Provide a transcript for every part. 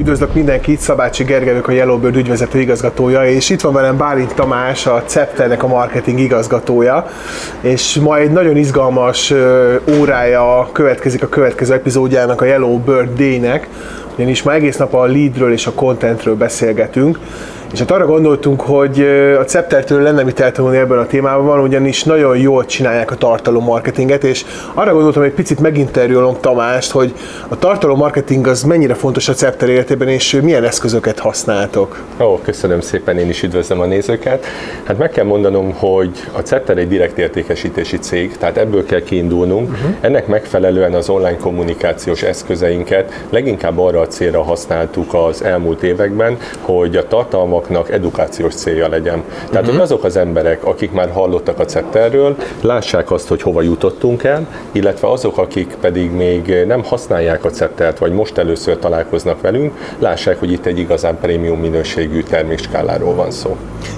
Üdvözlök mindenkit, Szabácsi Gergelyök a Yellowbird ügyvezető igazgatója, és itt van velem Bálint Tamás, a Cepternek a marketing igazgatója, és ma egy nagyon izgalmas órája következik a következő epizódjának a Yellowbird Day-nek, ugyanis ma egész nap a leadről és a contentről beszélgetünk, és hát arra gondoltunk, hogy a Ceptertől lenne mit eltanulni ebben a témában, ugyanis nagyon jól csinálják a tartalommarketinget, és arra gondoltam, hogy egy picit meginterjúlom Tamást, hogy a tartalommarketing az mennyire fontos a Cepter életében, és milyen eszközöket használtok. Ó, köszönöm szépen, én is üdvözlöm a nézőket. Hát meg kell mondanom, hogy a Cepter egy direkt értékesítési cég, tehát ebből kell kiindulnunk. Uh-huh. Ennek megfelelően az online kommunikációs eszközeinket leginkább arra a célra használtuk az elmúlt években, hogy a tartalmak programoknak edukációs célja legyen. Tehát, uh-huh. hogy azok az emberek, akik már hallottak a CEPTER-ről, lássák azt, hogy hova jutottunk el, illetve azok, akik pedig még nem használják a CEPTER-t, vagy most először találkoznak velünk, lássák, hogy itt egy igazán prémium minőségű termékskáláról van szó.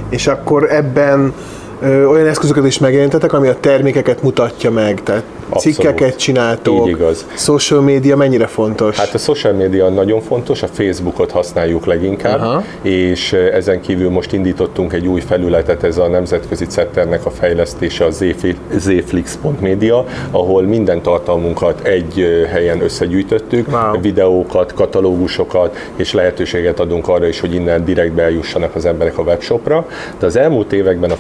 És akkor ebben ö, olyan eszközöket is megjelentetek, ami a termékeket mutatja meg, tehát Abszolút. cikkeket csináltok. Így igaz. Social média mennyire fontos? Hát a social média nagyon fontos, a Facebookot használjuk leginkább, Aha. és ezen kívül most indítottunk egy új felületet, ez a nemzetközi centernek a fejlesztése, a zflix.media, ahol minden tartalmunkat egy helyen összegyűjtöttük, wow. videókat, katalógusokat, és lehetőséget adunk arra is, hogy innen direkt eljussanak az emberek a webshopra, de az elmúlt években a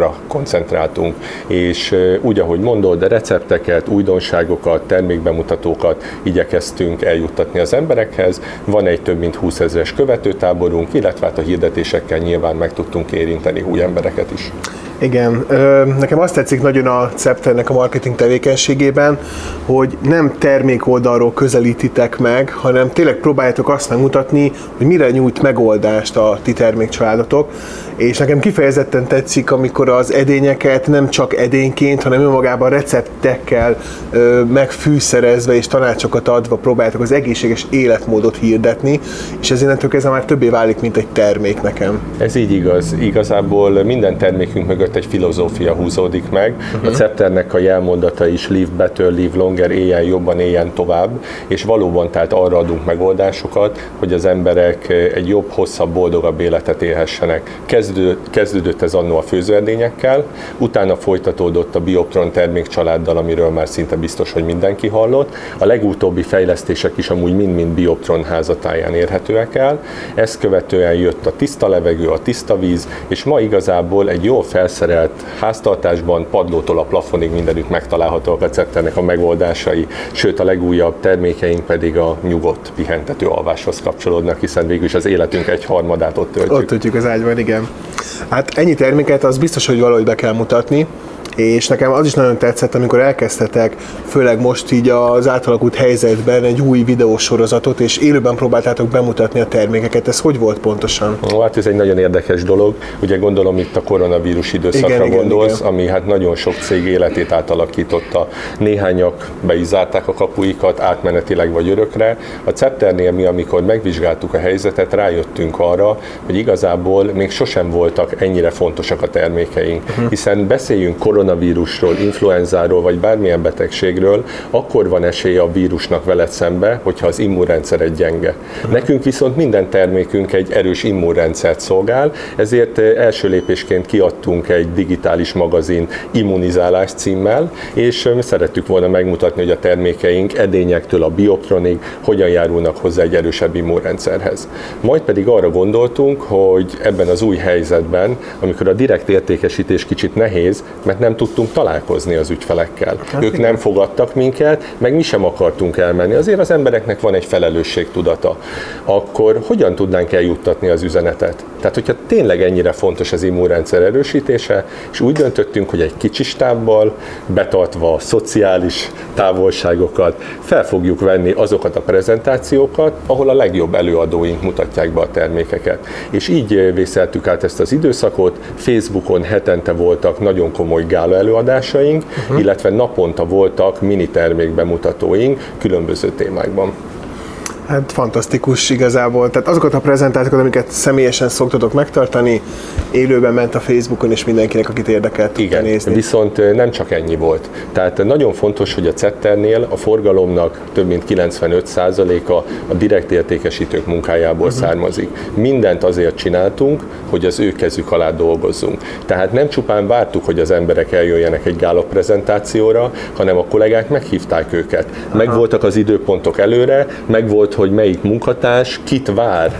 Facebookra koncentráltunk, és úgy, ahogy mondod, de receptek termékeket, újdonságokat, termékbemutatókat igyekeztünk eljuttatni az emberekhez. Van egy több mint 20 ezeres követőtáborunk, illetve hát a hirdetésekkel nyilván meg tudtunk érinteni új embereket is. Igen, nekem azt tetszik nagyon a Cepternek a marketing tevékenységében, hogy nem termék oldalról közelítitek meg, hanem tényleg próbáljátok azt megmutatni, hogy mire nyújt megoldást a ti termékcsaládotok, és nekem kifejezetten tetszik, amikor az edényeket nem csak edényként, hanem önmagában receptekkel ö, megfűszerezve és tanácsokat adva próbáljátok az egészséges életmódot hirdetni, és ez innentől kezdve már többé válik, mint egy termék nekem. Ez így igaz. Igazából minden termékünk mögött egy filozófia húzódik meg. Uh-huh. A Cepternek a jelmondata is live better, live longer, éljen jobban, éljen tovább, és valóban tehát arra adunk megoldásokat, hogy az emberek egy jobb, hosszabb, boldogabb életet élhessenek. Kezd kezdődött, ez annó a főzőerdényekkel, utána folytatódott a Bioptron termékcsaláddal, amiről már szinte biztos, hogy mindenki hallott. A legutóbbi fejlesztések is amúgy mind-mind Bioptron házatáján érhetőek el. Ezt követően jött a tiszta levegő, a tiszta víz, és ma igazából egy jól felszerelt háztartásban padlótól a plafonig mindenütt megtalálhatóak a cepternek a megoldásai, sőt a legújabb termékeink pedig a nyugodt, pihentető alváshoz kapcsolódnak, hiszen végül is az életünk egy harmadát ott töltjük. Ott töltjük az ágyban, igen. Hát ennyi terméket az biztos, hogy valahogy be kell mutatni, és nekem az is nagyon tetszett, amikor elkezdtetek, főleg most így az átalakult helyzetben egy új videósorozatot, és élőben próbáltátok bemutatni a termékeket. Ez hogy volt pontosan? Ó, hát ez egy nagyon érdekes dolog. Ugye gondolom itt a koronavírus időszakra igen, gondolsz, igen, igen. ami hát nagyon sok cég életét átalakította. Néhányak be is zárták a kapuikat átmenetileg vagy örökre. A Cepternél mi, amikor megvizsgáltuk a helyzetet, rájöttünk arra, hogy igazából még sosem voltak ennyire fontosak a termékeink, uh-huh. hiszen beszéljünk koronavírus koronavírusról, influenzáról vagy bármilyen betegségről, akkor van esélye a vírusnak veled szembe, hogyha az immunrendszered gyenge. Nekünk viszont minden termékünk egy erős immunrendszert szolgál, ezért eh, első lépésként kiadtunk egy digitális magazin immunizálás címmel, és eh, szerettük volna megmutatni, hogy a termékeink edényektől a biopronig hogyan járulnak hozzá egy erősebb immunrendszerhez. Majd pedig arra gondoltunk, hogy ebben az új helyzetben, amikor a direkt értékesítés kicsit nehéz, mert nem tudtunk találkozni az ügyfelekkel. Hát ők nem fogadtak minket, meg mi sem akartunk elmenni. Azért az embereknek van egy felelősségtudata. Akkor hogyan tudnánk eljuttatni az üzenetet? Tehát, hogyha tényleg ennyire fontos az immunrendszer erősítése, és úgy döntöttünk, hogy egy kicsi stábbal, betartva a szociális távolságokat, fel fogjuk venni azokat a prezentációkat, ahol a legjobb előadóink mutatják be a termékeket. És így vészeltük át ezt az időszakot, Facebookon hetente voltak nagyon komoly gála előadásaink, uh-huh. illetve naponta voltak mini termék bemutatóink különböző témákban. Hát fantasztikus igazából. Tehát azokat a prezentációkat, amiket személyesen szoktatok megtartani, élőben ment a Facebookon, és mindenkinek, akit érdekelt Igen, nézni. viszont nem csak ennyi volt. Tehát nagyon fontos, hogy a Cetternél a forgalomnak több mint 95%-a a direkt értékesítők munkájából uh-huh. származik. Mindent azért csináltunk, hogy az ő kezük alá dolgozzunk. Tehát nem csupán vártuk, hogy az emberek eljöjjenek egy gála prezentációra, hanem a kollégák meghívták őket. Megvoltak az időpontok előre, megvolt, hogy melyik munkatárs kit vár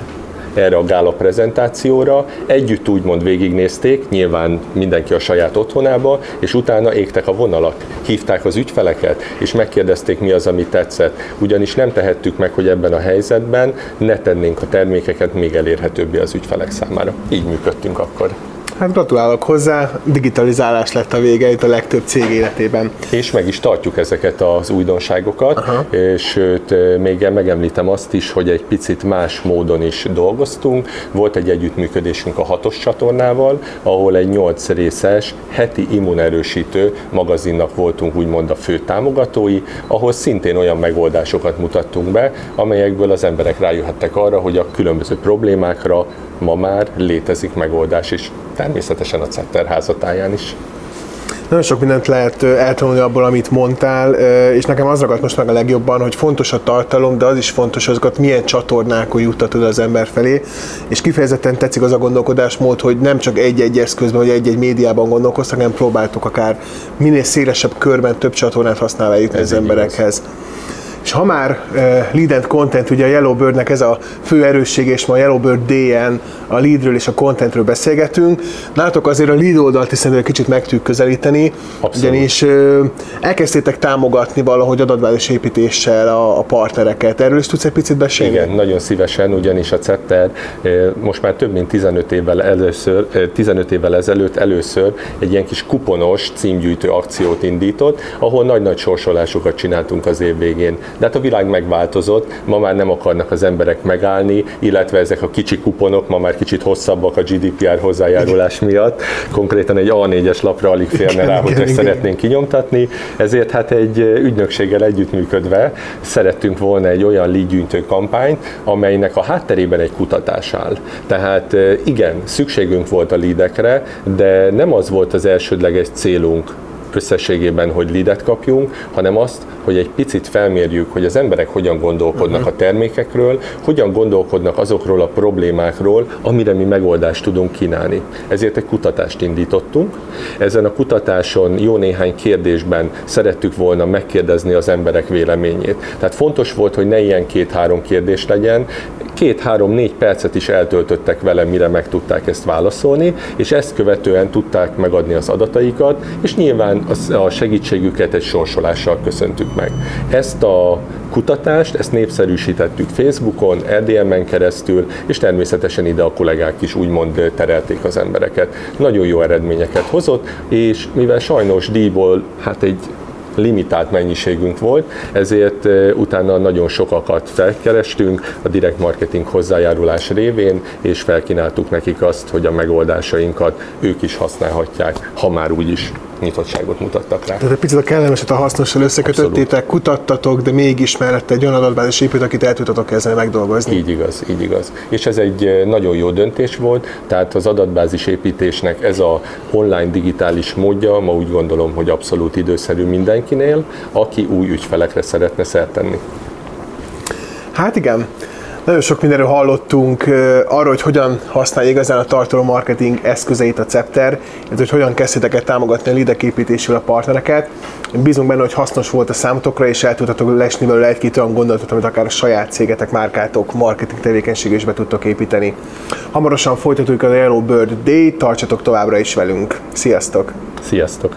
erre a gála prezentációra, együtt úgymond végignézték, nyilván mindenki a saját otthonába, és utána égtek a vonalak, hívták az ügyfeleket, és megkérdezték, mi az, ami tetszett. Ugyanis nem tehettük meg, hogy ebben a helyzetben ne tennénk a termékeket még elérhetőbbé az ügyfelek számára. Így működtünk akkor. Hát gratulálok hozzá, digitalizálás lett a vége itt a legtöbb cég életében. És meg is tartjuk ezeket az újdonságokat, Aha. és sőt, még megemlítem azt is, hogy egy picit más módon is dolgoztunk. Volt egy együttműködésünk a hatos csatornával, ahol egy nyolc részes heti immunerősítő magazinnak voltunk úgymond a fő támogatói, ahol szintén olyan megoldásokat mutattunk be, amelyekből az emberek rájöhettek arra, hogy a különböző problémákra ma már létezik megoldás is, természetesen a Cetter házatáján is. Nagyon sok mindent lehet eltanulni abból, amit mondtál, és nekem az ragadt most meg a legjobban, hogy fontos a tartalom, de az is fontos, hogy azokat milyen csatornákon juttatod az ember felé, és kifejezetten tetszik az a gondolkodásmód, hogy nem csak egy-egy eszközben, vagy egy-egy médiában gondolkoztak, hanem próbáltuk akár minél szélesebb körben több csatornát használva az emberekhez. Igaz. És ha már uh, lead and content, ugye a Yellowbirdnek ez a fő erősség, és ma a Yellowbird DN a leadről és a contentről beszélgetünk, nálatok azért a lead oldalt is szerintem kicsit meg tudjuk közelíteni, Abszolút. ugyanis uh, elkezdtétek támogatni valahogy adatbázis építéssel a, a partnereket. Erről is tudsz egy picit beszélni? Igen, nagyon szívesen, ugyanis a CETTER most már több mint 15 évvel, először, 15 évvel ezelőtt először egy ilyen kis kuponos címgyűjtő akciót indított, ahol nagy-nagy sorsolásokat csináltunk az év végén de hát a világ megváltozott, ma már nem akarnak az emberek megállni, illetve ezek a kicsi kuponok ma már kicsit hosszabbak a GDPR hozzájárulás miatt. Konkrétan egy A4-es lapra alig férne rá, hogy ezt szeretnénk kinyomtatni, ezért hát egy ügynökséggel együttműködve szerettünk volna egy olyan lígyűjtő kampányt, amelynek a hátterében egy kutatás áll. Tehát igen, szükségünk volt a lídekre, de nem az volt az elsődleges célunk, összességében, hogy lidet kapjunk, hanem azt, hogy egy picit felmérjük, hogy az emberek hogyan gondolkodnak a termékekről, hogyan gondolkodnak azokról a problémákról, amire mi megoldást tudunk kínálni. Ezért egy kutatást indítottunk. Ezen a kutatáson jó néhány kérdésben szerettük volna megkérdezni az emberek véleményét. Tehát fontos volt, hogy ne ilyen két-három kérdés legyen, két-három-négy percet is eltöltöttek vele, mire meg tudták ezt válaszolni, és ezt követően tudták megadni az adataikat, és nyilván a segítségüket egy sorsolással köszöntük meg. Ezt a kutatást, ezt népszerűsítettük Facebookon, RDM-en keresztül, és természetesen ide a kollégák is úgymond terelték az embereket. Nagyon jó eredményeket hozott, és mivel sajnos díjból hát egy limitált mennyiségünk volt, ezért utána nagyon sokakat felkerestünk a direct marketing hozzájárulás révén, és felkínáltuk nekik azt, hogy a megoldásainkat ők is használhatják, ha már úgy is nyitottságot mutattak rá. Tehát egy picit a kellemeset a hasznossal összekötöttétek, kutattatok, de mégis mellette egy olyan adatbázis épült, akit el tudtatok ezzel megdolgozni. Így igaz, így igaz. És ez egy eh, nagyon jó döntés volt, tehát az adatbázis építésnek ez a online digitális módja, ma úgy gondolom, hogy abszolút időszerű mindenkinél, aki új ügyfelekre szeretne szertenni. Hát igen, nagyon sok mindenről hallottunk arról, hogy hogyan használja igazán a tartalom marketing eszközeit a Cepter, illetve hogy hogyan kezdtétek el támogatni a lidek a partnereket. Én bízunk benne, hogy hasznos volt a számotokra, és el tudtatok lesni belőle egy-két olyan gondolatot, amit akár a saját cégetek, márkátok, marketing tevékenység is be tudtok építeni. Hamarosan folytatjuk a Yellow Bird Day, tartsatok továbbra is velünk. Sziasztok! Sziasztok!